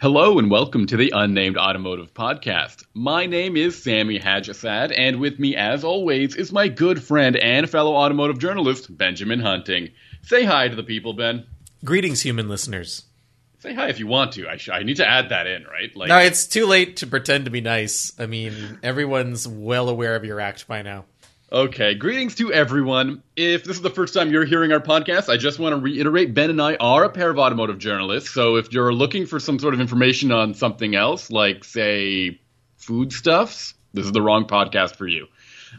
Hello and welcome to the Unnamed Automotive Podcast. My name is Sammy Haj-Assad, and with me, as always, is my good friend and fellow automotive journalist, Benjamin Hunting. Say hi to the people, Ben. Greetings, human listeners. Say hi if you want to. I, sh- I need to add that in, right? Like, no, it's too late to pretend to be nice. I mean, everyone's well aware of your act by now. Okay, greetings to everyone. If this is the first time you're hearing our podcast, I just want to reiterate Ben and I are a pair of automotive journalists. So if you're looking for some sort of information on something else, like, say, foodstuffs, this is the wrong podcast for you.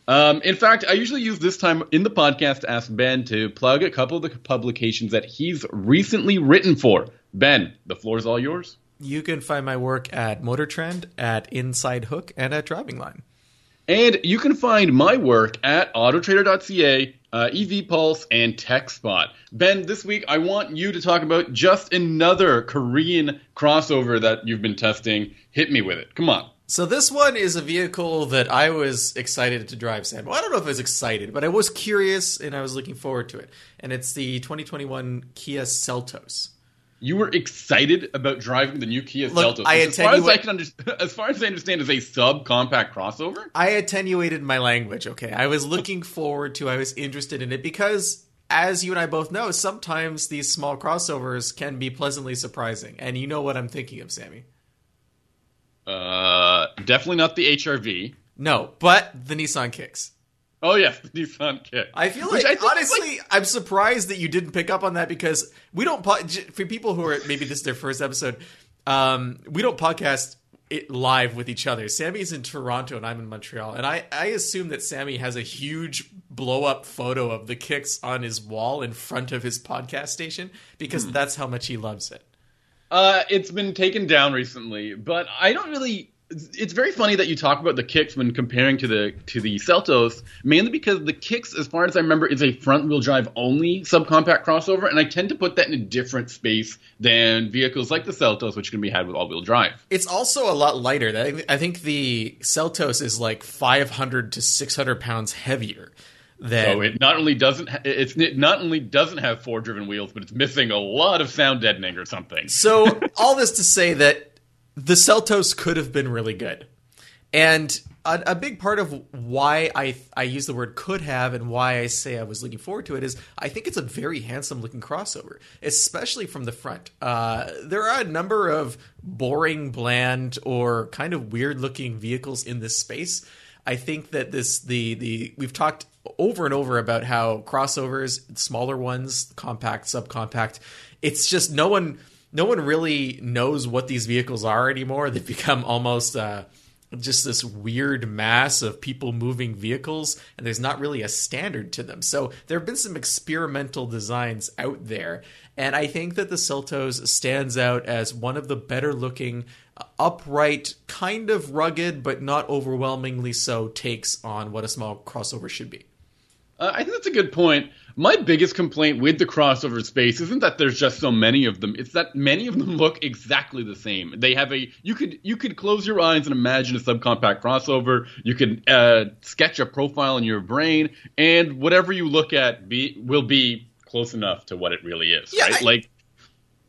Um, in fact, I usually use this time in the podcast to ask Ben to plug a couple of the publications that he's recently written for. Ben, the floor is all yours. You can find my work at Motor Trend, at Inside Hook, and at Driving Line. And you can find my work at autotrader.ca, uh, EV Pulse, and TechSpot. Ben, this week I want you to talk about just another Korean crossover that you've been testing. Hit me with it. Come on. So this one is a vehicle that I was excited to drive, Sam. Well, I don't know if I was excited, but I was curious and I was looking forward to it. And it's the 2021 Kia Seltos you were excited about driving the new Kia Look, Seltos. I as far as I can understand, as far as I understand, is a sub-compact crossover. I attenuated my language. Okay, I was looking forward to. I was interested in it because, as you and I both know, sometimes these small crossovers can be pleasantly surprising, and you know what I'm thinking of, Sammy. Uh, definitely not the HRV. No, but the Nissan Kicks. Oh yes, the Nissan Kick. I feel like I honestly, like... I'm surprised that you didn't pick up on that because we don't. Po- for people who are maybe this is their first episode, um, we don't podcast it live with each other. Sammy's in Toronto and I'm in Montreal, and I I assume that Sammy has a huge blow up photo of the kicks on his wall in front of his podcast station because hmm. that's how much he loves it. Uh, it's been taken down recently, but I don't really it's very funny that you talk about the kicks when comparing to the to the Seltos, mainly because the kicks, as far as I remember, is a front wheel drive only subcompact crossover, and I tend to put that in a different space than vehicles like the Seltos, which can be had with all wheel drive. It's also a lot lighter. I think the Seltos is like 500 to 600 pounds heavier. Than... So it not only doesn't it's it not only doesn't have four driven wheels, but it's missing a lot of sound deadening or something. So all this to say that the Seltos could have been really good. And a, a, big part of why I I use the word could have and why I say I was looking forward to it is I think it's a very handsome looking crossover, especially from the front. Uh, there are a number of boring, bland, or kind of weird looking vehicles in this space. I think that this the the we've talked over and over about how crossovers, smaller ones, compact, subcompact, it's just no one no one really knows what these vehicles are anymore. They've become almost uh, just this weird mass of people moving vehicles, and there's not really a standard to them. So there have been some experimental designs out there, and I think that the Seltos stands out as one of the better looking, uh, upright, kind of rugged, but not overwhelmingly so takes on what a small crossover should be. Uh, I think that's a good point. My biggest complaint with the crossover space isn't that there's just so many of them. It's that many of them look exactly the same. They have a you could you could close your eyes and imagine a subcompact crossover. You could uh, sketch a profile in your brain, and whatever you look at be will be close enough to what it really is. Yeah, right? I, like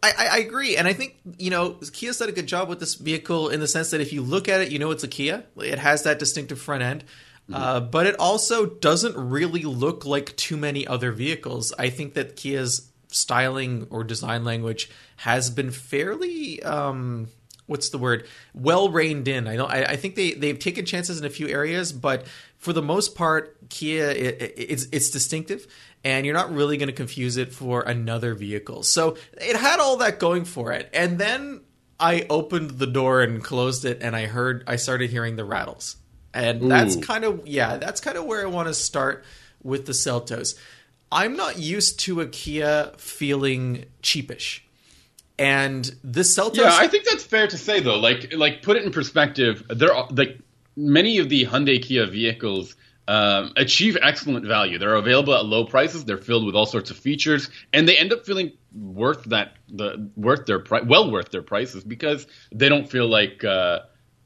I, I, agree, and I think you know Kia's done a good job with this vehicle in the sense that if you look at it, you know it's a Kia. It has that distinctive front end. Uh, but it also doesn't really look like too many other vehicles. I think that Kia's styling or design language has been fairly um, what's the word well reined in. I don't. I, I, think they they've taken chances in a few areas, but for the most part, Kia it, it, it's it's distinctive, and you're not really going to confuse it for another vehicle. So it had all that going for it, and then I opened the door and closed it, and I heard I started hearing the rattles and Ooh. that's kind of yeah, that's kind of where I want to start with the Seltos. I'm not used to a Kia feeling cheapish. And this Seltos Yeah, I think that's fair to say though. Like like put it in perspective, there are like many of the Hyundai Kia vehicles um, achieve excellent value. They're available at low prices. They're filled with all sorts of features, and they end up feeling worth that the worth their price, well worth their prices because they don't feel like uh,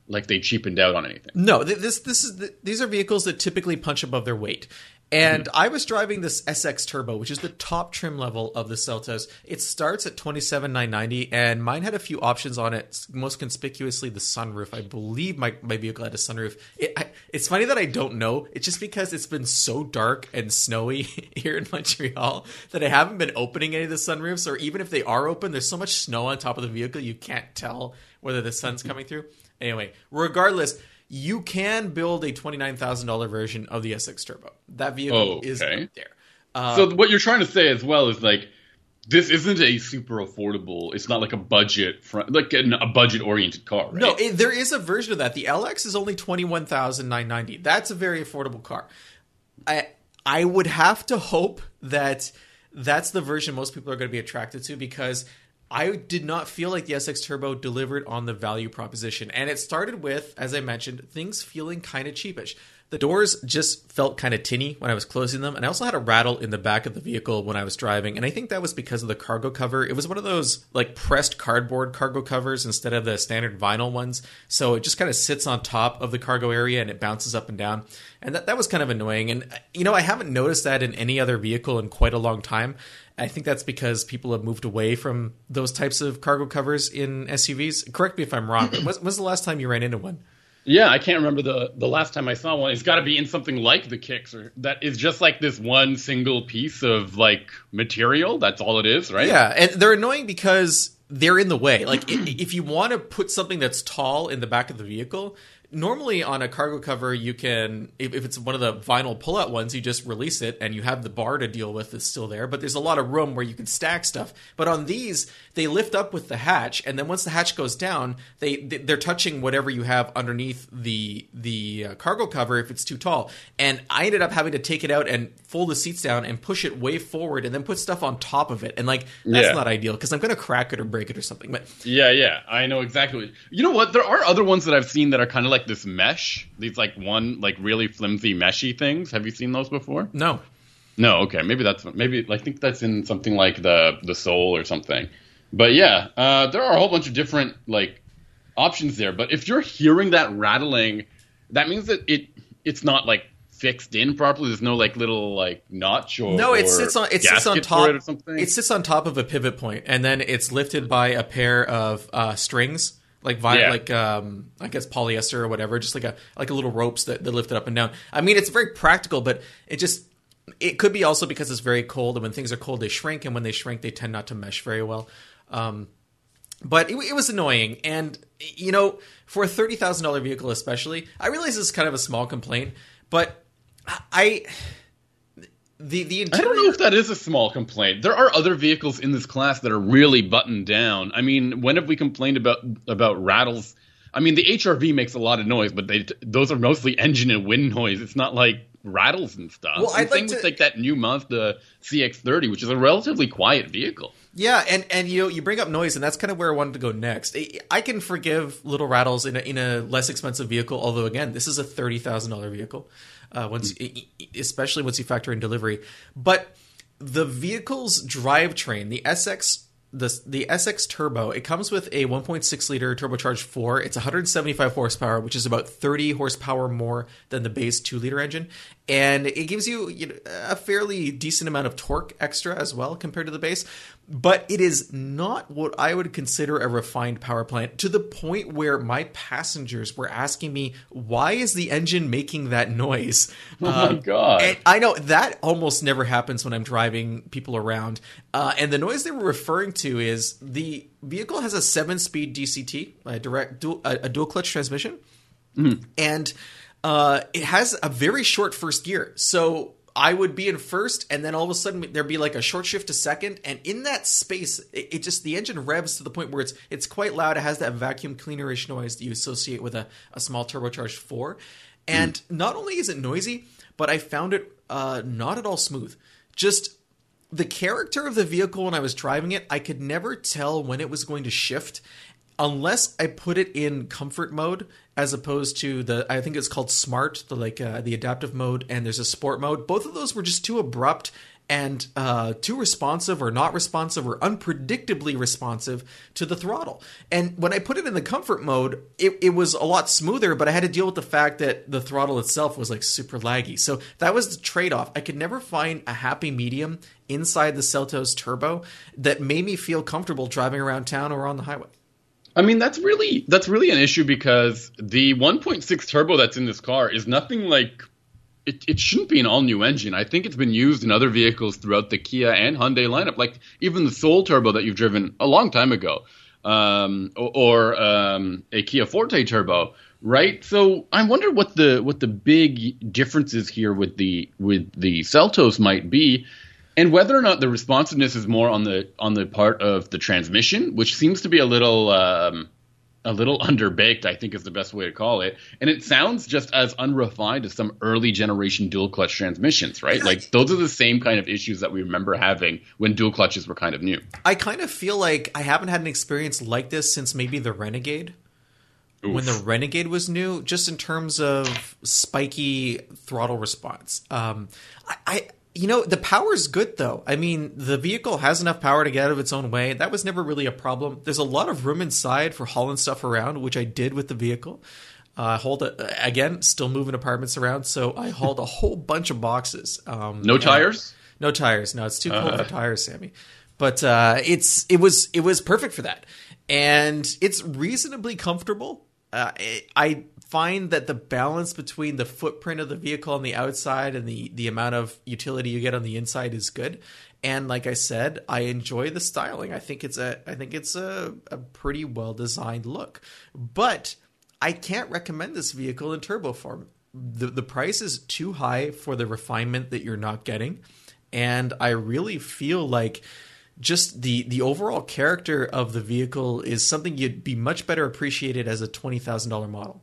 like they cheapened out on anything. No, this this is these are vehicles that typically punch above their weight, And mm-hmm. I was driving this SX Turbo, which is the top trim level of the Seltos. It starts at twenty seven nine ninety, and mine had a few options on it. Most conspicuously, the sunroof. I believe my, my vehicle had a sunroof. It, I, it's funny that I don't know. It's just because it's been so dark and snowy here in Montreal that I haven't been opening any of the sunroofs. Or even if they are open, there's so much snow on top of the vehicle you can't tell whether the sun's mm-hmm. coming through. Anyway, regardless you can build a $29,000 version of the SX Turbo. That vehicle Okay. is there. Uh, so what you're trying to say as well is like this isn't a super affordable. It's not like a budget fr- like an, a budget oriented car. Right? No, it, there is a version of that. The LX is only twenty one thousand nine ninety. That's a very affordable car. I I would have to hope that that's the version most people are going to be attracted to because I did not feel like the SX Turbo delivered on the value proposition, and it started with, as I mentioned, things feeling kind of cheapish. The doors just felt kind of tinny when I was closing them, and I also had a rattle in the back of the vehicle when I was driving, and I think that was because of the cargo cover. It was one of those like pressed cardboard cargo covers instead of the standard vinyl ones, so it just kind of sits on top of the cargo area and it bounces up and down, and that that was kind of annoying. And you know, I haven't noticed that in any other vehicle in quite a long time. I think that's because people have moved away from those types of cargo covers in SUVs. Correct me if I'm wrong, but when's, when's the last time you ran into one? Yeah, I can't remember the the last time I saw one. It's got to be in something like the kicks, or that is just like this one single piece of like material. That's all it is, right? Yeah, and they're annoying because they're in the way. Like if you want to put something that's tall in the back of the vehicle, normally on a cargo cover you can if, if it's one of the vinyl pull-out ones you just release it and you have the bar to deal with is still there but there's a lot of room where you can stack stuff. But on these they lift up with the hatch and then once the hatch goes down they they're touching whatever you have underneath the the uh, cargo cover if it's too tall and i ended up having to take it out and fold the seats down and push it way forward and then put stuff on top of it and like that's Yeah. not ideal because i'm going to crack it or break it or something but Yeah, yeah, I know exactly. You know what? There are other ones that I've seen that are kind of like this mesh. These like one like really flimsy meshy things. Have you seen those before? no No. Okay, maybe that's maybe I think that's in something like the the Soul or something. But yeah, uh, there are a whole bunch of different like options there. But if you're hearing that rattling, that means that it it's not like fixed in properly. There's no like little like notch or No, it sits on it sits on top. it or something. It sits on top of a pivot point, and then it's lifted by a pair of uh, strings, like vi- Yeah. like um, I guess polyester or whatever, just like a like a little ropes that, that lift it up and down. I mean, it's very practical, but it just it could be also because it's very cold, and when things are cold, they shrink, and when they shrink, they tend not to mesh very well. Um, but it, it was annoying, and you know, for a thirty thousand dollar vehicle, especially, I realize this is kind of a small complaint, but I the the I don't know if that is a small complaint. There are other vehicles in this class that are really buttoned down. I mean, when have we complained about about rattles? I mean, the HRV makes a lot of noise, but they those are mostly engine and wind noise. It's not like rattles and stuff. Well, I'd like with to- like that new Mazda CX-30, which is a relatively quiet vehicle. Yeah, and and you know you bring up noise, and that's kind of where I wanted to go next. I- I can forgive little rattles in a, in a less expensive vehicle, although again, this is a thirty thousand dollar vehicle, uh, once e- especially once you factor in delivery. But the vehicle's drivetrain, the SX. The, the SX Turbo, it comes with a 1.6 liter turbocharged 4. It's 175 horsepower, which is about 30 horsepower more than the base 2 liter engine. And it gives you, you know, a fairly decent amount of torque extra as well compared to the base. But it is not what I would consider a refined power plant to the point where my passengers were asking me, why is the engine making that noise? Oh my god! And I know that almost never happens when I'm driving people around. Uh, and the noise they were referring to is the vehicle has a seven-speed DCT, a direct dual, a, a dual clutch transmission, and uh, it has a very short first gear. So I would be in first, and then all of a sudden there'd be like a short shift to second, and in that space, it, it just the engine revs to the point where it's it's quite loud. It has that vacuum cleanerish noise that you associate with a, a small turbocharged four. And not only is it noisy, but I found it uh, not at all smooth. Just the character of the vehicle when I was driving it, I could never tell when it was going to shift unless I put it in comfort mode as opposed to the I think it's called smart, the like uh, the adaptive mode and there's a sport mode. Both of those were just too abrupt and uh, too responsive or not responsive or unpredictably responsive to the throttle. And when I put it in the comfort mode, it, it was a lot smoother, but I had to deal with the fact that the throttle itself was like super laggy. So that was the trade off. I could never find a happy medium inside the Seltos Turbo that made me feel comfortable driving around town or on the highway. I mean, that's really that's really an issue because the 1.6 turbo that's in this car is nothing like it, it shouldn't be an all new engine. I think it's been used in other vehicles throughout the Kia and Hyundai lineup, like even the Soul Turbo that you've driven a long time ago, um, or, or um, a Kia Forte Turbo, right? So I wonder what the what the big differences here with the with the Seltos might be. And whether or not the responsiveness is more on the on the part of the transmission, which seems to be a little um, a little underbaked, I think is the best way to call it. And it sounds just as unrefined as some early generation dual clutch transmissions, right? Like those are the same kind of issues that we remember having when dual clutches were kind of new. I kind of feel like I haven't had an experience like this since maybe the Renegade. Oof. When the Renegade was new, just in terms of spiky throttle response. Um, I, I you know, the power's good though. I mean, the vehicle has enough power to get out of its own way. That was never really a problem. There's a lot of room inside for hauling stuff around, which I did with the vehicle. Uh, I hauled a, again, still moving apartments around, so I hauled a whole bunch of boxes. Um, No tires? no tires. No, it's too cold Uh. for tires, Sammy. But uh, it's it was it was perfect for that, and it's reasonably comfortable. Uh, I find that the balance between the footprint of the vehicle on the outside and the the amount of utility you get on the inside is good. And like I said, I enjoy the styling. I think it's a I think it's a, a pretty well designed look. But I can't recommend this vehicle in turbo form. The the price is too high for the refinement that you're not getting. And I really feel like just the the overall character of the vehicle is something you'd be much better appreciated as a twenty thousand dollar model.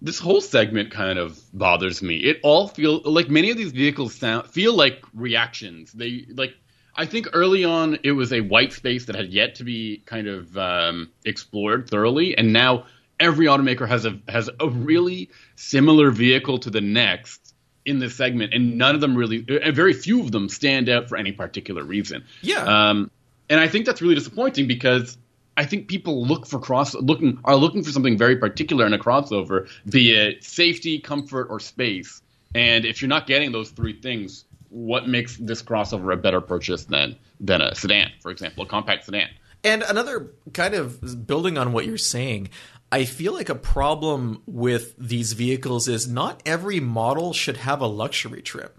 This whole segment kind of bothers me. It all feel like many of these vehicles sound feel like reactions. They like I think early on it was a white space that had yet to be kind of um, explored thoroughly, and now every automaker has a has a really similar vehicle to the next in this segment, and none of them really, and very few of them stand out for any particular reason. Yeah. Um, and I think that's really disappointing because I think people look for cross looking are looking for something very particular in a crossover, be it safety, comfort, or space. And if you're not getting those three things, what makes this crossover a better purchase than than a sedan, for example, a compact sedan? And another kind of building on what you're saying, I feel like a problem with these vehicles is not every model should have a luxury trim.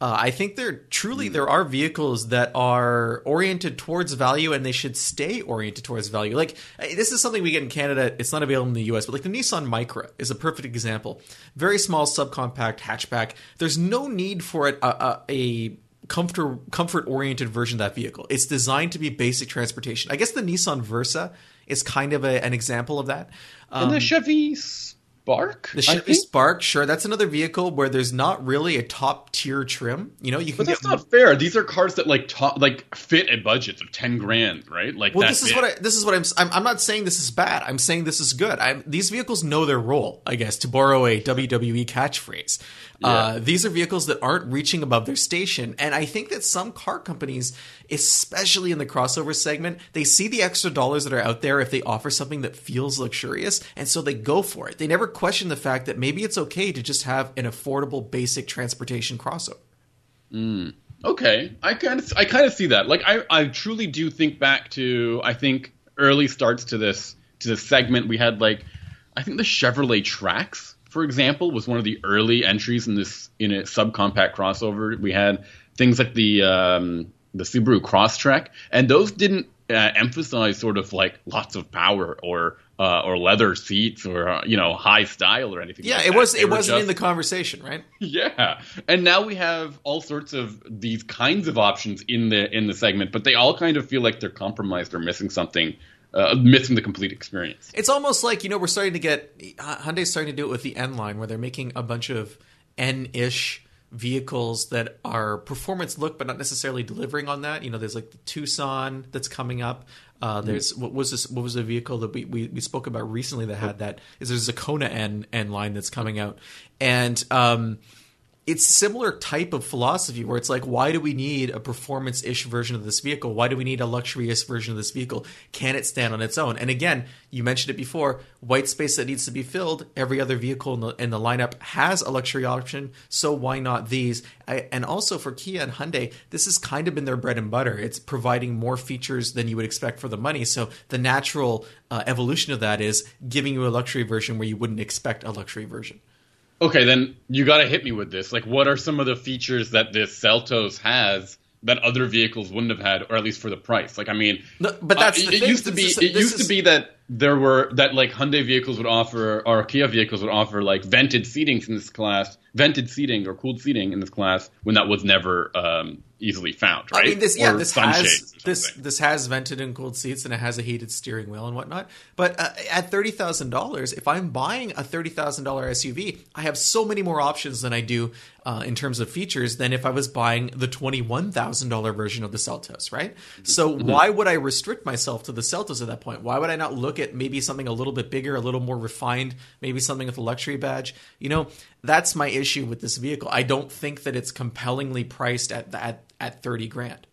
Uh, I think there truly there are vehicles that are oriented towards value and they should stay oriented towards value. Like uh, this is something we get in Canada. It's not available in the U.S., but like the Nissan Micra is a perfect example. Very small subcompact hatchback. There's no need for it, a, a, a comfort comfort oriented version of that vehicle. It's designed to be basic transportation. I guess the Nissan Versa is kind of a, an example of that. Um, and the Chevy Spark, the Chevy? Spark, sure, that's another vehicle where there's not really a top tier trim. You know, you can But that's get not fair. These are cars that like top, like fit a budget of ten grand, right? Like Well, this is it. what I, this is what I'm, I'm. I'm not saying this is bad. I'm saying this is good. I'm, these vehicles know their role. I guess to borrow a WWE catchphrase. Uh, these are vehicles that aren't reaching above their station, and I think that some car companies, especially in the crossover segment, they see the extra dollars that are out there if they offer something that feels luxurious, and so they go for it. They never question the fact that maybe it's okay to just have an affordable, basic transportation crossover. Okay, I kind of I kind of see that. Like I I truly do think back to I think early starts to this to this segment. We had like I think the Chevrolet Trax, for example, was one of the early entries in this in a subcompact crossover. We had things like the um, the Subaru Crosstrek, and those didn't uh, emphasize sort of like lots of power or uh, or leather seats or uh, you know high style or anything. Yeah, like it was they it wasn't in the conversation, right? yeah, and now we have all sorts of these kinds of options in the in the segment, but they all kind of feel like they're compromised or missing something, uh, missing the complete experience. It's almost like you know we're starting to get Hyundai's starting to do it with the N line, where they're making a bunch of N-ish vehicles that are performance look, but not necessarily delivering on that. You know, there's like the Tucson that's coming up. Uh, there's what was this? What was the vehicle that we, we, we spoke about recently that had that? Is there's a Kona N N line that's coming out, and um, it's similar type of philosophy where it's like, why do we need a performance-ish version of this vehicle? Why do we need a luxurious version of this vehicle? Can it stand on its own? And again, you mentioned it before, white space that needs to be filled. Every other vehicle in the, in the lineup has a luxury option, so why not these? I, and also for Kia and Hyundai, this has kind of been their bread and butter. It's providing more features than you would expect for the money. So the natural uh, evolution of that is giving you a luxury version where you wouldn't expect a luxury version. Okay, then you got to hit me with this. Like, what are some of the features that this Seltos has that other vehicles wouldn't have had, or at least for the price? Like, I mean, no, but that's uh, it, used to be. Is, it used is, to be that there were that like Hyundai vehicles would offer, or Kia vehicles would offer like vented seating in this class, vented seating or cooled seating in this class, when that was never um, easily found. Right? I mean, this yeah, Or this has this this has vented and cooled seats, and it has a heated steering wheel and whatnot. But uh, at thirty thousand dollars, if I'm buying a thirty thousand dollar SUV, I have so many more options than I do uh, in terms of features than if I was buying the twenty one thousand dollar version of the Seltos. Right? So Mm-hmm. why would I restrict myself to the Seltos at that point? Why would I not look at maybe something a little bit bigger, a little more refined, maybe something with a luxury badge? You know, that's my issue with this vehicle. I don't think that it's compellingly priced at at at thirty grand.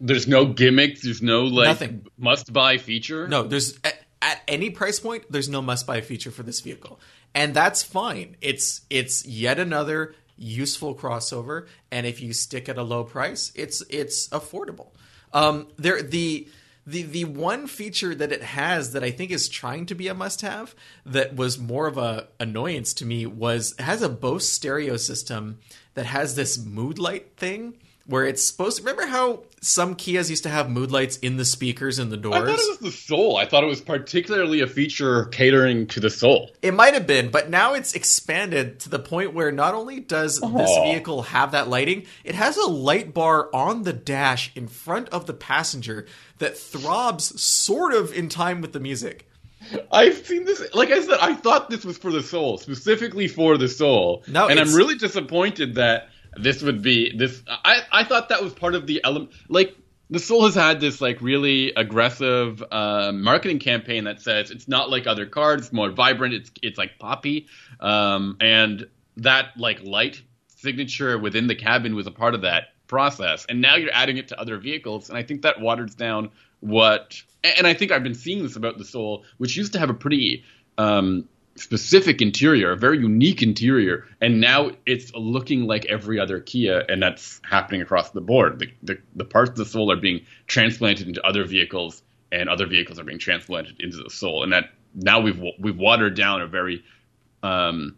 There's no gimmicks. There's no like Nothing. must-buy feature. No, there's at, at any price point, there's no must-buy feature for this vehicle, and that's fine. It's it's yet another useful crossover, and if you stick at a low price, it's it's affordable. Um, there the. The, the one feature that it has that I think is trying to be a must have that was more of a annoyance to me was it has a Bose stereo system that has this mood light thing where it's supposed to remember how some Kias used to have mood lights in the speakers and the doors. I thought it was the soul. I thought it was particularly a feature catering to the soul. It might have been, but now it's expanded to the point where not only does this vehicle have that lighting, it has a light bar on the dash in front of the passenger that throbs sort of in time with the music. I've seen this. Like I said, I thought this was for the soul, specifically for the soul. No, and I'm really disappointed that this would be this. I I thought that was part of the element. Like the soul has had this like really aggressive uh, marketing campaign that says it's not like other cars, it's more vibrant, it's it's like poppy, um, and that like light signature within the cabin was a part of that process. And now you're adding it to other vehicles, and I think that waters down what. And I think I've been seeing this about the Soul, which used to have a pretty um, specific interior, a very unique interior, and now it's looking like every other Kia, and that's happening across the board. The, the, the parts of the Soul are being transplanted into other vehicles, and other vehicles are being transplanted into the Soul, and that now we've we've watered down a very um,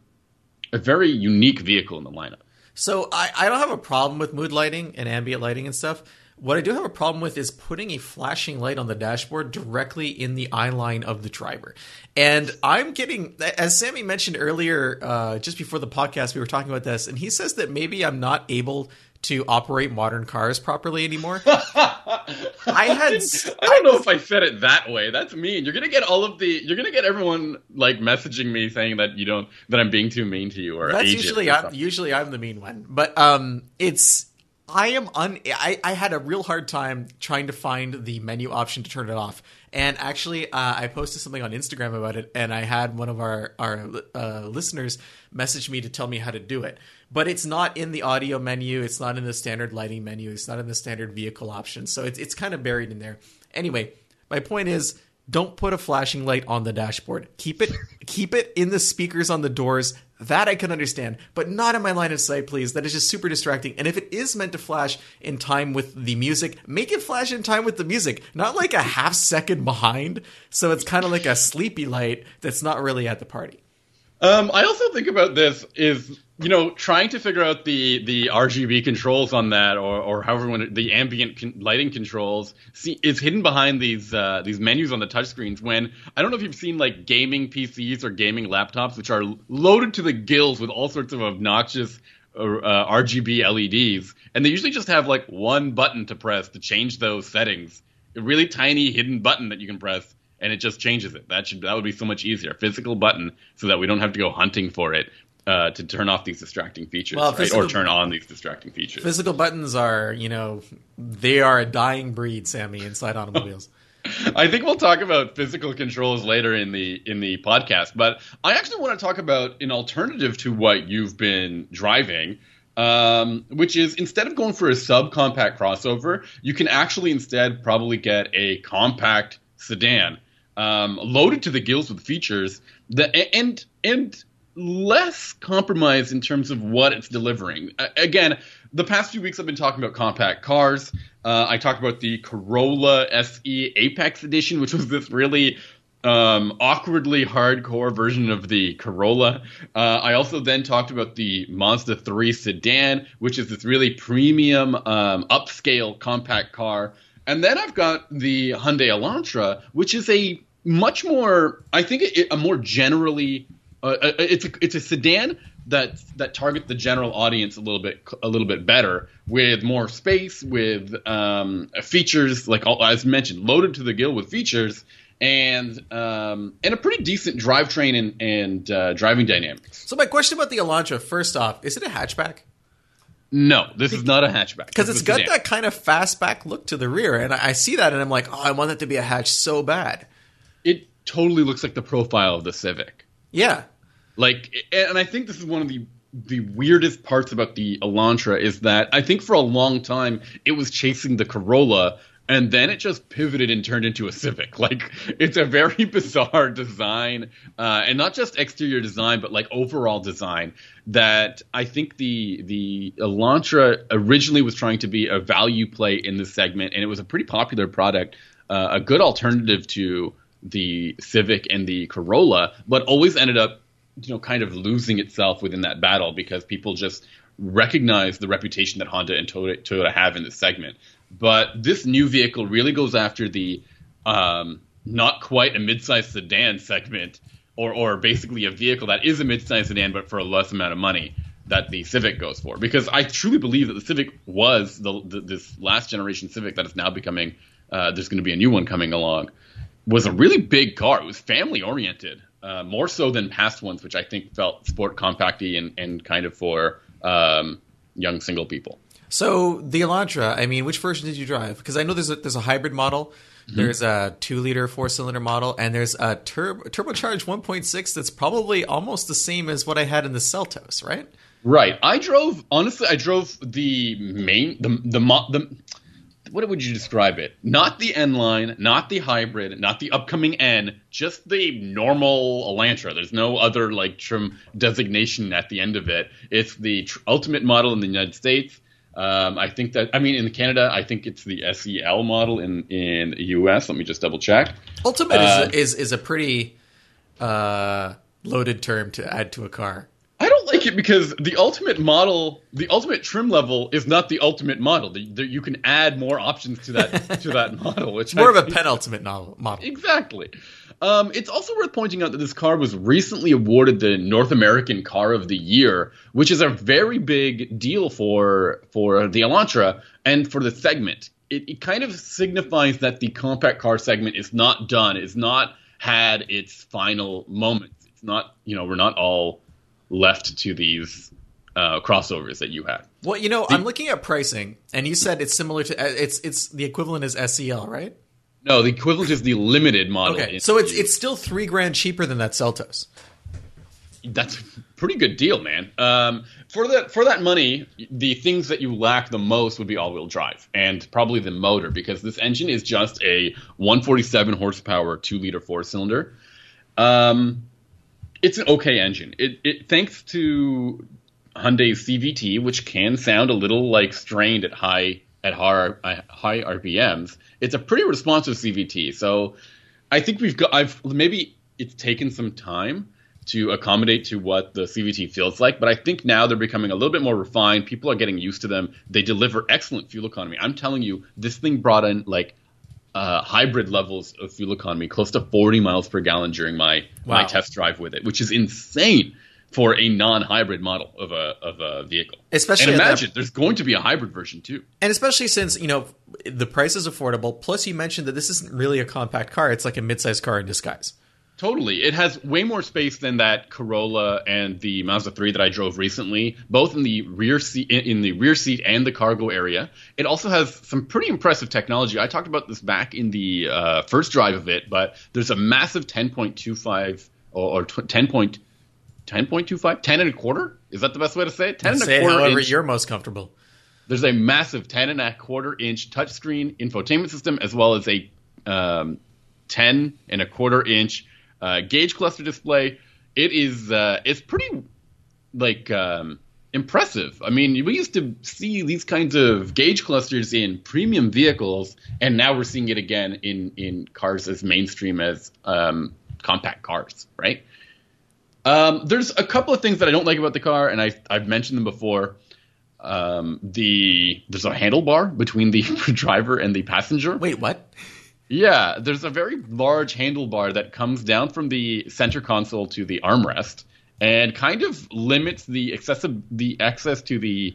a very unique vehicle in the lineup. So I, I don't have a problem with mood lighting and ambient lighting and stuff. What I do have a problem with is putting a flashing light on the dashboard directly in the eye line of the driver. And I'm getting, as Sammy mentioned earlier, uh, just before the podcast, we were talking about this, and he says that maybe I'm not able to operate modern cars properly anymore. I had, I don't know if I said it that way. That's mean. You're gonna get all of the. You're gonna get everyone like messaging me saying that you don't that I'm being too mean to you or That's usually or I'm, usually I'm the mean one, but um, it's I am un. I, I had a real hard time trying to find the menu option to turn it off, and actually uh, I posted something on Instagram about it, and I had one of our our uh, listeners message me to tell me how to do it. But it's not in the audio menu. It's not in the standard lighting menu. It's not in the standard vehicle option. So it's it's kind of buried in there. Anyway, my point is don't put a flashing light on the dashboard. Keep it keep it in the speakers on the doors. That I can understand, but not in my line of sight, please. That is just super distracting. And if it is meant to flash in time with the music, make it flash in time with the music, not like a half second behind. So it's kind of like a sleepy light that's not really at the party. Um, I also think about this is you know trying to figure out the the RGB controls on that or or however when the ambient con- lighting controls see, is hidden behind these uh, these menus on the touchscreens. When I don't know if you've seen like gaming PCs or gaming laptops which are loaded to the gills with all sorts of obnoxious uh, uh, RGB LEDs, and they usually just have like one button to press to change those settings. A really tiny hidden button that you can press and it just changes it. That should that would be so much easier. Physical button so that we don't have to go hunting for it uh, to turn off these distracting features, Well, right? physical- or turn on these distracting features. Physical buttons are, you know, they are a dying breed, Sammy, inside automobiles. I think we'll talk about physical controls later in the in the podcast, but I actually want to talk about an alternative to what you've been driving, um, which is instead of going for a subcompact crossover, you can actually instead probably get a compact sedan um, loaded to the gills with features that and and less compromise in terms of what it's delivering. Uh, again, the past few weeks I've been talking about compact cars. Uh, I talked about the Corolla SE Apex Edition, which was this really um, awkwardly hardcore version of the Corolla. Uh, I also then talked about the Mazda 3 sedan, which is this really premium, um, upscale compact car. And then I've got the Hyundai Elantra, which is a much more, I think, it, a more generally, uh, uh, it's a it's a sedan that that targets the general audience a little bit a little bit better with more space, with um, features like as mentioned, loaded to the gill with features and um, and a pretty decent drivetrain and, and uh, driving dynamics. So my question about the Elantra, first off, is it a hatchback? No, this is not a hatchback Because it's got sedan. that kind of fastback look to the rear, and I I see that, and I'm like, oh, I want that to be a hatch so bad. It totally looks like the profile of the Civic. Yeah, Like, and I think this is one of the the weirdest parts about the Elantra is that I think for a long time it was chasing the Corolla. And then it just pivoted and turned into a Civic. Like it's a very bizarre design, uh, and not just exterior design, but like overall design. That I think the the Elantra originally was trying to be a value play in this segment, and it was a pretty popular product, uh, a good alternative to the Civic and the Corolla, but always ended up you know kind of losing itself within that battle because people just recognize the reputation that Honda and Toyota, have in this segment. But this new vehicle really goes after the um, not quite a midsize sedan segment, or or basically a vehicle that is a midsize sedan but for a less amount of money that the Civic goes for. Because I truly believe that the Civic was the, the this last generation Civic that is now becoming. Uh, there's going to be a new one coming along was a really big car. It was family oriented, uh, more so than past ones, which I think felt sport compacty and, and kind of for um, young single people. So the Elantra, I mean, which version did you drive? Because I know there's a, there's a hybrid model, there's a two liter four cylinder model, and there's a turbo turbocharged 1.6 that's probably almost the same as what I had in the Seltos, right? Right. I drove honestly. I drove the main the the the. What would you describe it? Not the N line, not the hybrid, not the upcoming N, just the normal Elantra. There's no other like trim designation at the end of it. It's the tr- ultimate model in the United States. Um, I think that I mean in Canada, I think it's the SEL model in in US. Let me just double check. Ultimate Uh, is, is is a pretty uh, loaded term to add to a car. Don't like it because the ultimate model, the ultimate trim level, is not the ultimate model. The, the, you can add more options to that to that model, which More I of a penultimate novel, model. Exactly. Um, it's also worth pointing out that this car was recently awarded the North American Car of the Year, which is a very big deal for for the Elantra and for the segment. It, it kind of signifies that the compact car segment is not done, is not had its final moments. It's not, you know, we're not all left to these uh, crossovers that you had. Well, you know, I'm looking at pricing, and you said it's similar to uh, it's it's the equivalent is SEL, right? No, the equivalent is the limited model. Okay, so it's it's still three grand cheaper than that Seltos. that's a pretty good deal, man. Um, for that for that money, the things that you lack the most would be all-wheel drive and probably the motor because this engine is just a 147 horsepower two liter four cylinder. Um, it's an okay engine. It, it thanks to Hyundai's CVT, which can sound a little like strained at high at high, high RPMs. It's a pretty responsive CVT. So I think we've got. I've maybe it's taken some time to accommodate to what the CVT feels like, but I think now they're becoming a little bit more refined. People are getting used to them. They deliver excellent fuel economy. I'm telling you, this thing brought in like uh, hybrid levels of fuel economy, close to 40 miles per gallon during my my test drive with it, which is insane for a non-hybrid model of a of a vehicle. Especially and at that- imagine there's going to be a hybrid version too. And especially since, you know, the price is affordable. Plus, you mentioned that this isn't really a compact car. It's like a midsize car in disguise. Totally. It has way more space than that Corolla and the Mazda 3 that I drove recently, both in the rear seat in the rear seat and the cargo area. It also has some pretty impressive technology. I talked about this back in the uh, first drive of it, but there's a massive 10.25 or, or 10 point, 10.25 10 and a quarter is that the best way to say it 10 and Say a quarter however inch you're most comfortable. there's a massive 10 and a quarter inch touchscreen infotainment system as well as a um, 10 and a quarter inch uh, gauge cluster display. It is uh, it's pretty like um, impressive. I mean, we used to see these kinds of gauge clusters in premium vehicles, and now we're seeing it again in in cars as mainstream as um, compact cars, right? Um, there's a couple of things that I don't like about the car, and I, I've mentioned them before. Um, the there's a handlebar between the driver and the passenger. Wait, what? Yeah, there's a very large handlebar that comes down from the center console to the armrest and kind of limits the excessive the access to the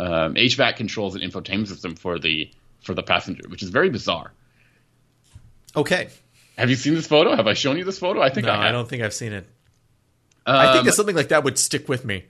um, HVAC controls and infotainment system for the for the passenger, which is very bizarre. Okay. Have you seen this photo? Have I shown you this photo? I think No, I have. I don't think I've seen it. I think Um, that something like that would stick with me.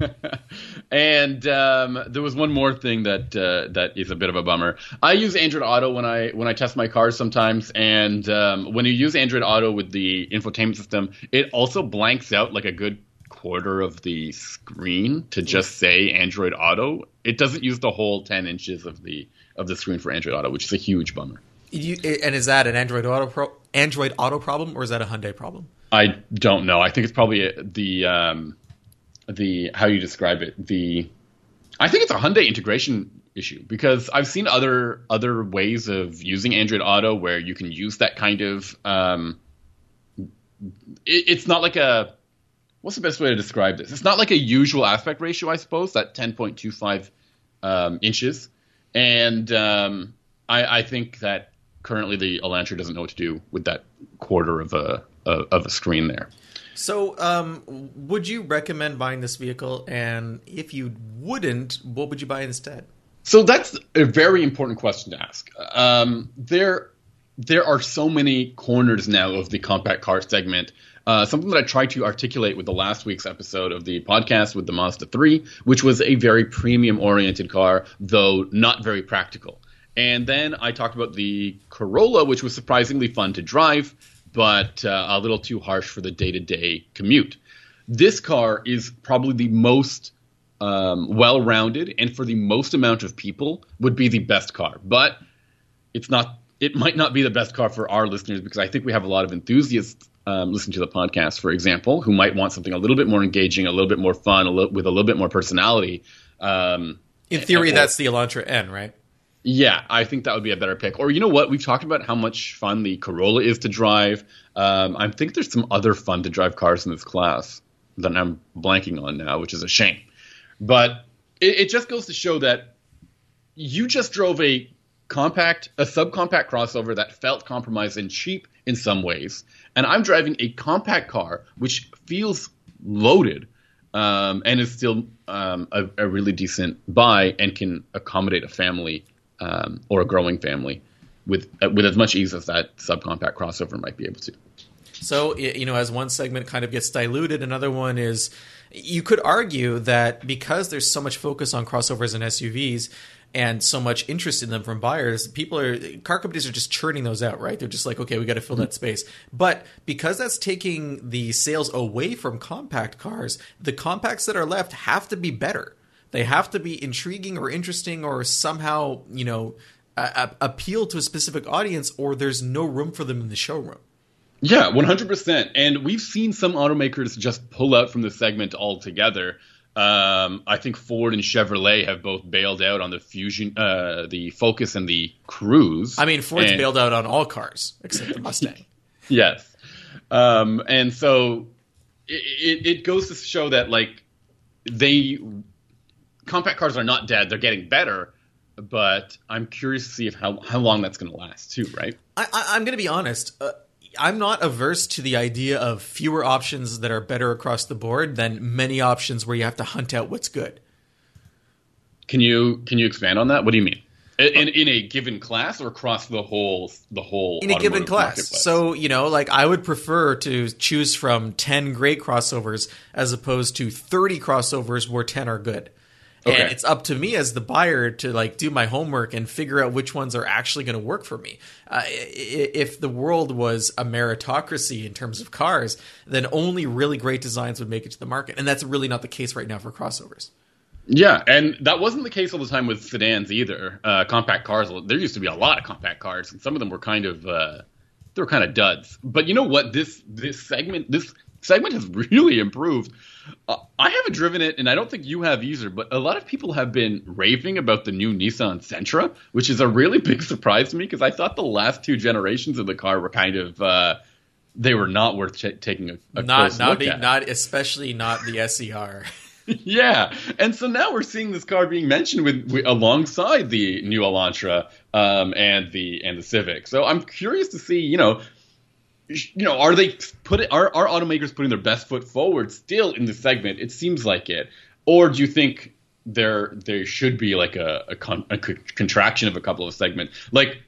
and um, there was one more thing that uh, that is a bit of a bummer. I use Android Auto when I when I test my cars sometimes, and um, when you use Android Auto with the infotainment system, it also blanks out like a good quarter of the screen to just say Android Auto. It doesn't use the whole ten inches of the of the screen for Android Auto, which is a huge bummer. You, and is that an Android Auto pro, Android Auto problem or is that a Hyundai problem? I don't know. I think it's probably the um, the how you describe it. The I think it's a Hyundai integration issue because I've seen other other ways of using Android Auto where you can use that kind of. Um, it, it's not like a what's the best way to describe this? It's not like a usual aspect ratio, I suppose. That ten point two five um, inches, and um, I, I think that currently the Elantra doesn't know what to do with that quarter of a of, of a screen there. So, um, would you recommend buying this vehicle? And if you wouldn't, what would you buy instead? So that's a very important question to ask. Um, there, there are so many corners now of the compact car segment. Uh, something that I tried to articulate with the last week's episode of the podcast with the Mazda 3, which was a very premium oriented car, though not very practical. And then I talked about the Corolla, which was surprisingly fun to drive, but uh, a little too harsh for the day to day commute. This car is probably the most um, well rounded and for the most amount of people would be the best car. But it's not. It might not be the best car for our listeners because I think we have a lot of enthusiasts um, listening to the podcast, for example, who might want something a little bit more engaging, a little bit more fun, a little, with a little bit more personality. Um, In theory, or- that's the Elantra N, right? Yeah, I think that would be a better pick. Or you know what? We've talked about how much fun the Corolla is to drive. Um, I think there's some other fun to drive cars in this class that I'm blanking on now, which is a shame. But it, it just goes to show that you just drove a compact, a subcompact crossover that felt compromised and cheap in some ways, and I'm driving a compact car which feels loaded um, and is still um, a, a really decent buy and can accommodate a family um, or a growing family with uh, with as much ease as that subcompact crossover might be able to. So, you know, as one segment kind of gets diluted, another one is you could argue that because there's so much focus on crossovers and SUVs and so much interest in them from buyers, people are car companies are just churning those out, right? They're just like, okay, we got to fill that space. But because that's taking the sales away from compact cars, the compacts that are left have to be better. They have to be intriguing or interesting or somehow, you know, a- a- appeal to a specific audience, or there's no room for them in the showroom. Yeah, 100%. And we've seen some automakers just pull out from the segment altogether. Um, I think Ford and Chevrolet have both bailed out on the Fusion, uh, the Focus, and the Cruze. I mean, Ford's And- bailed out on all cars except the Mustang. Yes. Um, and so it, it, it goes to show that like they compact cars are not dead; they're getting better. But I'm curious to see if how how long that's going to last too. Right? I, I, I'm going to be honest. Uh, I'm not averse to the idea of fewer options that are better across the board than many options where you have to hunt out what's good. Can you can you expand on that? What do you mean? in, in a given class or across the whole the whole in a given class. So, you know, like I would prefer to choose from 10 great crossovers as opposed to 30 crossovers where 10 are good. Okay. And it's up to me as the buyer to like do my homework and figure out which ones are actually going to work for me. Uh, if the world was a meritocracy in terms of cars, then only really great designs would make it to the market, and that's really not the case right now for crossovers. Yeah, and that wasn't the case all the time with sedans either. Uh, compact cars. There used to be a lot of compact cars, and some of them were kind of uh, they were kind of duds. But you know what? This this segment this segment has really improved. Uh, I haven't driven it, and I don't think you have either. But a lot of people have been raving about the new Nissan Sentra, which is a really big surprise to me because I thought the last two generations of the car were kind of uh, they were not worth ch- taking a, a Not close not look be, at. not especially not the SER. Yeah, and so now we're seeing this car being mentioned with, with alongside the new Elantra um, and the and the Civic. So I'm curious to see, you know, you know, are they put it, are are automakers putting their best foot forward still in the segment? It seems like it, or do you think there there should be like a a, con, contraction of a couple of segments? Like,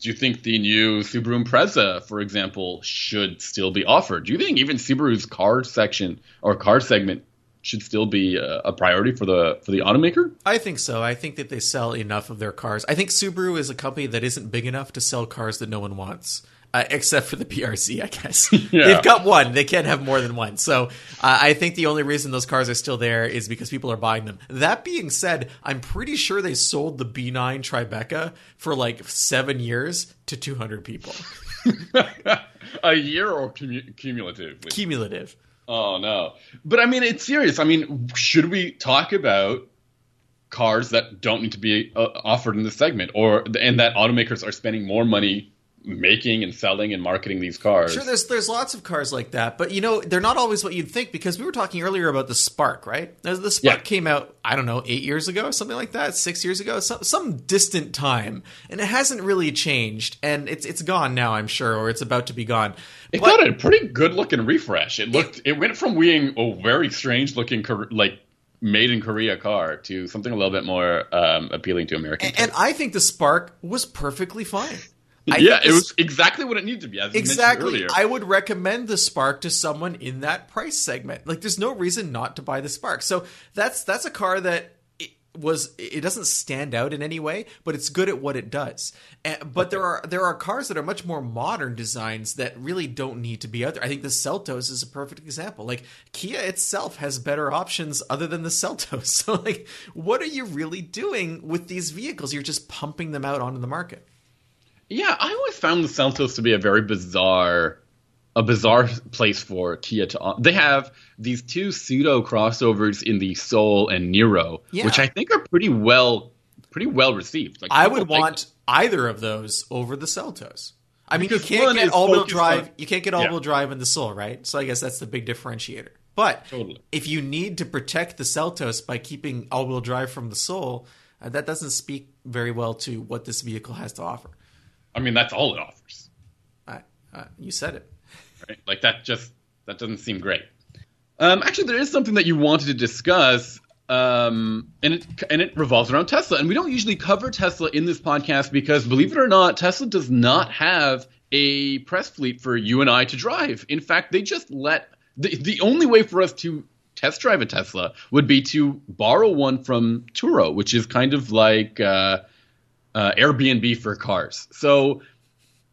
do you think the new Subaru Impreza, for example, should still be offered? Do you think even Subaru's car section or car segment should still be a, a priority for the for the automaker? I think so. I think that they sell enough of their cars. I think Subaru is a company that isn't big enough to sell cars that no one wants. Uh, except for the BRZ, I guess. Yeah. They've got one. They can't have more than one. So uh, I think the only reason those cars are still there is because people are buying them. That being said, I'm pretty sure they sold the B9 Tribeca for like seven years to 200 people. a year or cumulatively? Cumulative. Oh no! But I mean, it's serious. I mean, should we talk about cars that don't need to be uh, offered in this segment, or and that automakers are spending more money making and selling and marketing these cars? Sure, there's there's lots of cars like that, but you know they're not always what you'd think because we were talking earlier about the Spark, right? The Spark Yeah. came out, I don't know, eight years ago, something like that, six years ago, some some distant time, and it hasn't really changed, and it's it's gone now, I'm sure, or it's about to be gone. It But- got a pretty good looking refresh. It looked. It, went from being a very strange looking, like made in Korea car to something a little bit more um, appealing to American. and I think the Spark was perfectly fine. I yeah, it was exactly what it needed to be. As you Exactly. earlier. I would recommend the Spark to someone in that price segment. Like there's no reason not to buy the Spark. So that's that's a car that it was it doesn't stand out in any way, but it's good at what it does. And, but there are there are cars that are much more modern designs that really don't need to be out there. I think the Seltos is a perfect example. Like Kia itself has better options other than the Seltos. So like what are you really doing with these vehicles? You're just pumping them out onto the market. Yeah, I always found the Seltos to be a very bizarre, a bizarre place for Kia to. They have these two pseudo crossovers in the Soul and Niro, Yeah. which I think are pretty well, pretty well received. Like, I would want either of those over the Seltos. I mean, you can't get all-wheel drive. on- You can't get all-wheel drive in the Soul, right? So I guess that's the big differentiator. But Totally. if you need to protect the Seltos by keeping all-wheel drive from the Soul, uh, that doesn't speak very well to what this vehicle has to offer. I mean, that's all it offers, Uh, uh, you said it. right? Like that just that doesn't seem great. Um, actually, there is something that you wanted to discuss. Um, and it and it revolves around Tesla, and we don't usually cover Tesla in this podcast because, believe it or not, Tesla does not have a press fleet for you and I to drive. In fact, they just let the the only way for us to test drive a Tesla would be to borrow one from Turo, which is kind of like uh, uh, Airbnb for cars. So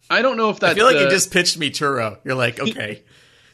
I don't know if that's I feel like uh, you just pitched me Turo. You're like, okay,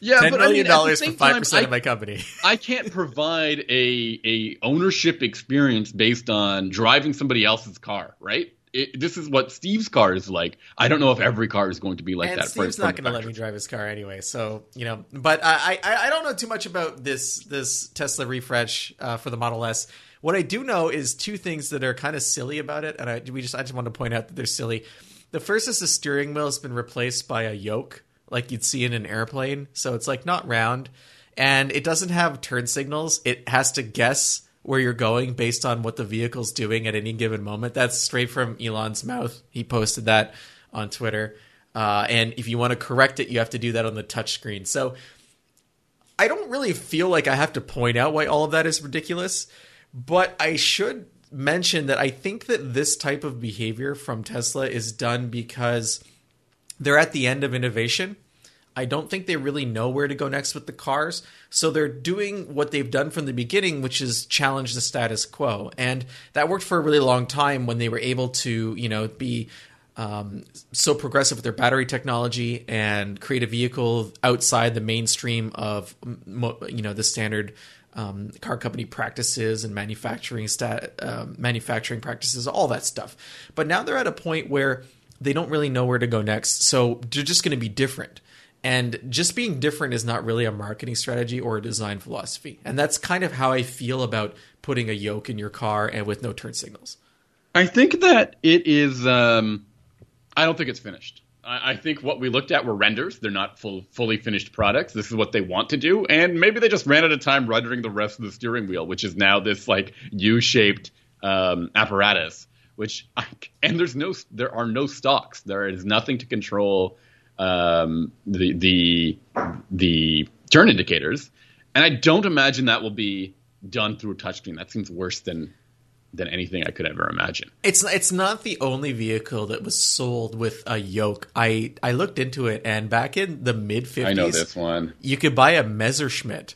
yeah, ten but I mean, dollars for five percent of my company. I can't provide a a ownership experience based on driving somebody else's car, right? It, this is what Steve's car is like. I don't know if every car is going to be like and that. Steve's not going to let me drive his car anyway. So you know, but I I, I don't know too much about this this Tesla refresh uh, for the Model S. What I do know is two things that are kind of silly about it, and I we just I just want to point out that they're silly. The first is the steering wheel has been replaced by a yoke, like you'd see in an airplane. So it's like not round, and it doesn't have turn signals. It has to guess where you're going based on what the vehicle's doing at any given moment. That's straight from Elon's mouth. He posted that on Twitter. Uh, and if you want to correct it, you have to do that on the touchscreen. So I don't really feel like I have to point out why all of that is ridiculous, but I should mention that I think that this type of behavior from Tesla is done because they're at the end of innovation. I don't think they really know where to go next with the cars. So they're doing what they've done from the beginning, which is challenge the status quo. And that worked for a really long time when they were able to, you know, be um, so progressive with their battery technology and create a vehicle outside the mainstream of, you know, the standard um, car company practices and manufacturing stat, uh, manufacturing practices, all that stuff. But now they're at a point where they don't really know where to go next. So they're just going to be different. And just being different is not really a marketing strategy or a design philosophy. And that's kind of how I feel about putting a yoke in your car and with no turn signals. I think that it is. Um, I don't think it's finished. I, I think what we looked at were renders. They're not full, fully finished products. This is what they want to do, and maybe they just ran out of time rendering the rest of the steering wheel, which is now this like U-shaped um, apparatus. Which I, and there's no there are no stalks. There is nothing to control um, the the the turn indicators, and I don't imagine that will be done through a touchscreen. That seems worse than than anything I could ever imagine. It's it's not the only vehicle that was sold with a yoke. I I looked into it, and back in the mid fifties, I know this one. You could buy a Messerschmitt.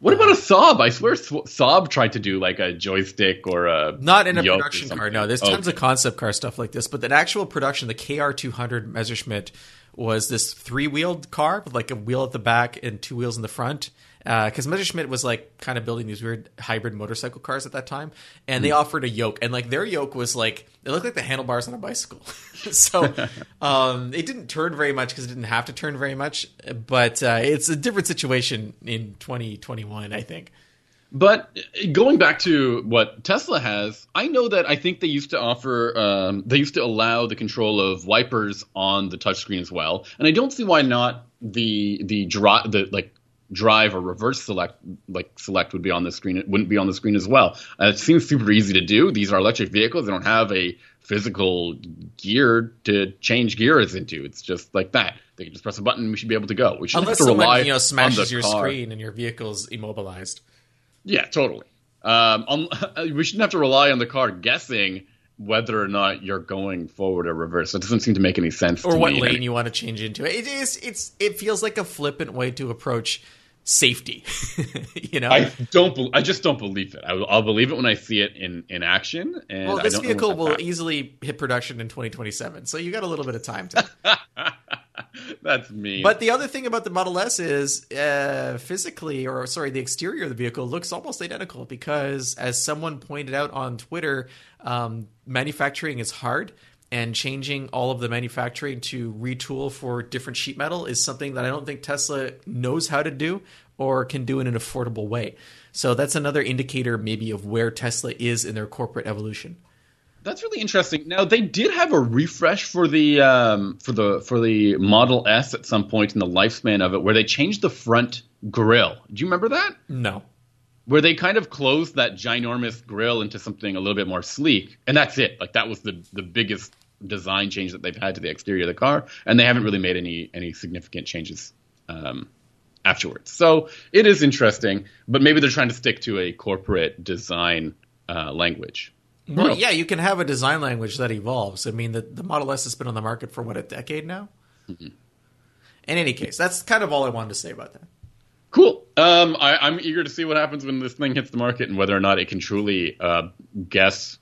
What about a Saab? I swear Saab tried to do like a joystick or a not in a production car. No, there's tons of concept car stuff like this, but the actual production, the KR200 Messerschmitt was this three wheeled car with like a wheel at the back and two wheels in the front. Because uh, Messerschmitt was like kind of building these weird hybrid motorcycle cars at that time, and mm. they hmm. offered a yoke, and like their yoke was like it looked like the handlebars on a bicycle. so um, it didn't turn very much because it didn't have to turn very much, but uh, it's a different situation in 2021, I think. But going back to what Tesla has, I know that I think they used to offer, um, they used to allow the control of wipers on the touchscreen as well, and I don't see why not the the drive the like drive or reverse select like select would be on the screen. It wouldn't be on the screen as well. Uh, it seems super easy to do. These are electric vehicles; they don't have a physical gear to change gears into. It's just like that. They can just press a button. and We should be able to go. We should Unless have to someone, rely you know smashes your car. screen and your vehicle's immobilized. Yeah, totally. Um, on, we shouldn't have to rely on the car guessing whether or not you're going forward or reverse. It doesn't seem to make any sense. Or what me. lane you want to change into. It is. It's. It feels like a flippant way to approach safety. you know, I don't. Be- I just don't believe it. I will, I'll believe it when I see it in in action. And well, this vehicle will easily hit production in 2027, so you got a little bit of time to. That's me. But the other thing about the Model S is uh, physically, or sorry, the exterior of the vehicle looks almost identical because, as someone pointed out on Twitter, um, manufacturing is hard and changing all of the manufacturing to retool for different sheet metal is something that I don't think Tesla knows how to do or can do in an affordable way. So that's another indicator, maybe, of where Tesla is in their corporate evolution. That's really interesting. Now they did have a refresh for the um, for the for the Model S at some point in the lifespan of it, where they changed the front grill. Do you remember that? No. Where they kind of closed that ginormous grill into something a little bit more sleek, and that's it. Like that was the the biggest design change that they've had to the exterior of the car, and they haven't really made any any significant changes um, afterwards. So it is interesting, but maybe they're trying to stick to a corporate design uh, language. Well, yeah, you can have a design language that evolves. I mean, the, the Model S has been on the market for what a decade now. Mm-hmm. In any case, that's kind of all I wanted to say about that. Cool. Um, I, am eager to see what happens when this thing hits the market and whether or not it can truly uh, guess.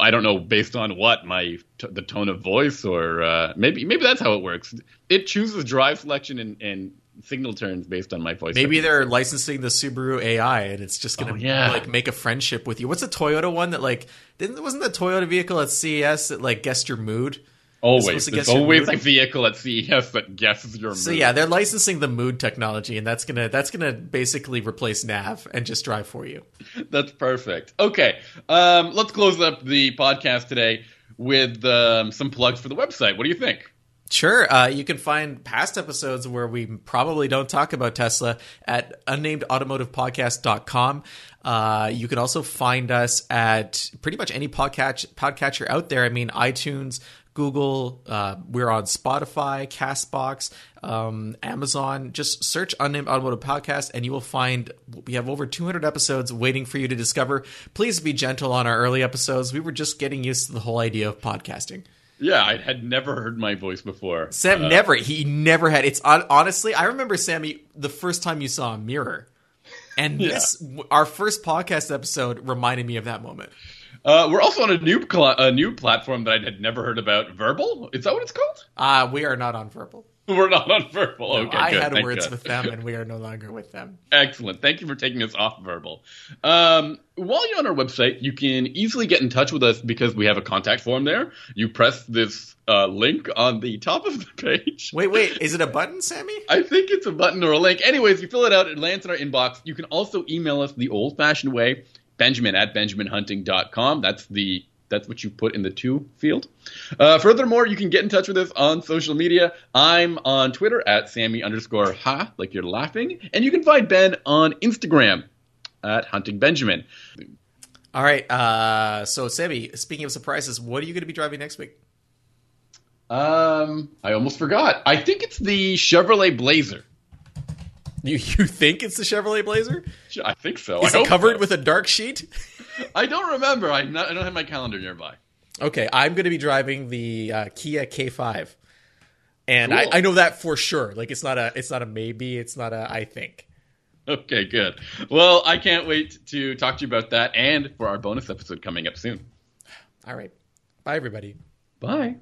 I don't know based on what my t- the tone of voice or uh, maybe maybe that's how it works. It chooses drive selection and, and signal turns based on my voice. Maybe they're licensing the Subaru AI, and it's just gonna oh, yeah. like make a friendship with you. What's the Toyota one that like didn't wasn't the Toyota vehicle at CES that like guessed your mood? Always, there's always a vehicle at CES that guesses your mood. So yeah, they're licensing the mood technology, and that's gonna that's gonna basically replace nav and just drive for you. That's perfect. Okay, um, let's close up the podcast today with um, some plugs for the website. What do you think? Sure. Uh, you can find past episodes where we probably don't talk about Tesla at unnamedautomotivepodcast.com. Uh, you can also find us at pretty much any podcatch, podcatcher out there. I mean, iTunes, Google. Uh, we're on Spotify, Castbox, um, Amazon. Just search Unnamed Automotive Podcast, and you will find we have over 200 episodes waiting for you to discover. Please be gentle on our early episodes. We were just getting used to the whole idea of podcasting. Yeah, I had never heard my voice before. Sam uh, never. He never had. It's honestly. I remember Sammy the first time you saw a mirror, and yeah. this our first podcast episode reminded me of that moment. Uh, we're also on a new cl- a new platform that I had never heard about. Verbal? Is that what it's called? Uh, we are not on Verbal. We're not on Verbal. No, okay, I good. had Thank words God. with them, and we are no longer with them. Excellent. Thank you for taking us off Verbal. Um, while you're on our website, you can easily get in touch with us because we have a contact form there. You press this uh, link on the top of the page. Wait, wait. Is it a button, Sammy? I think it's a button or a link. Anyways, you fill it out. It lands in our inbox. You can also email us the old-fashioned way, Benjamin at benjaminhunting.com. That's the that's what you put in the to field. Uh, furthermore, you can get in touch with us on social media. I'm on Twitter at Sammy underscore ha, like you're laughing. And you can find Ben on Instagram at Hunting Benjamin. All right. Uh, so, Sammy, speaking of surprises, what are you going to be driving next week? Um, I almost forgot. I think it's the Chevrolet Blazer. You you think it's the Chevrolet Blazer? I think so. Is I it covered so. with a dark sheet? I don't remember. I, not, I don't have my calendar nearby. Okay, I'm going to be driving the uh, Kia K5, and cool. I, I know that for sure. Like it's not a it's not a maybe. It's not a I think. Okay, good. Well, I can't wait to talk to you about that and for our bonus episode coming up soon. All right. Bye, everybody. Bye.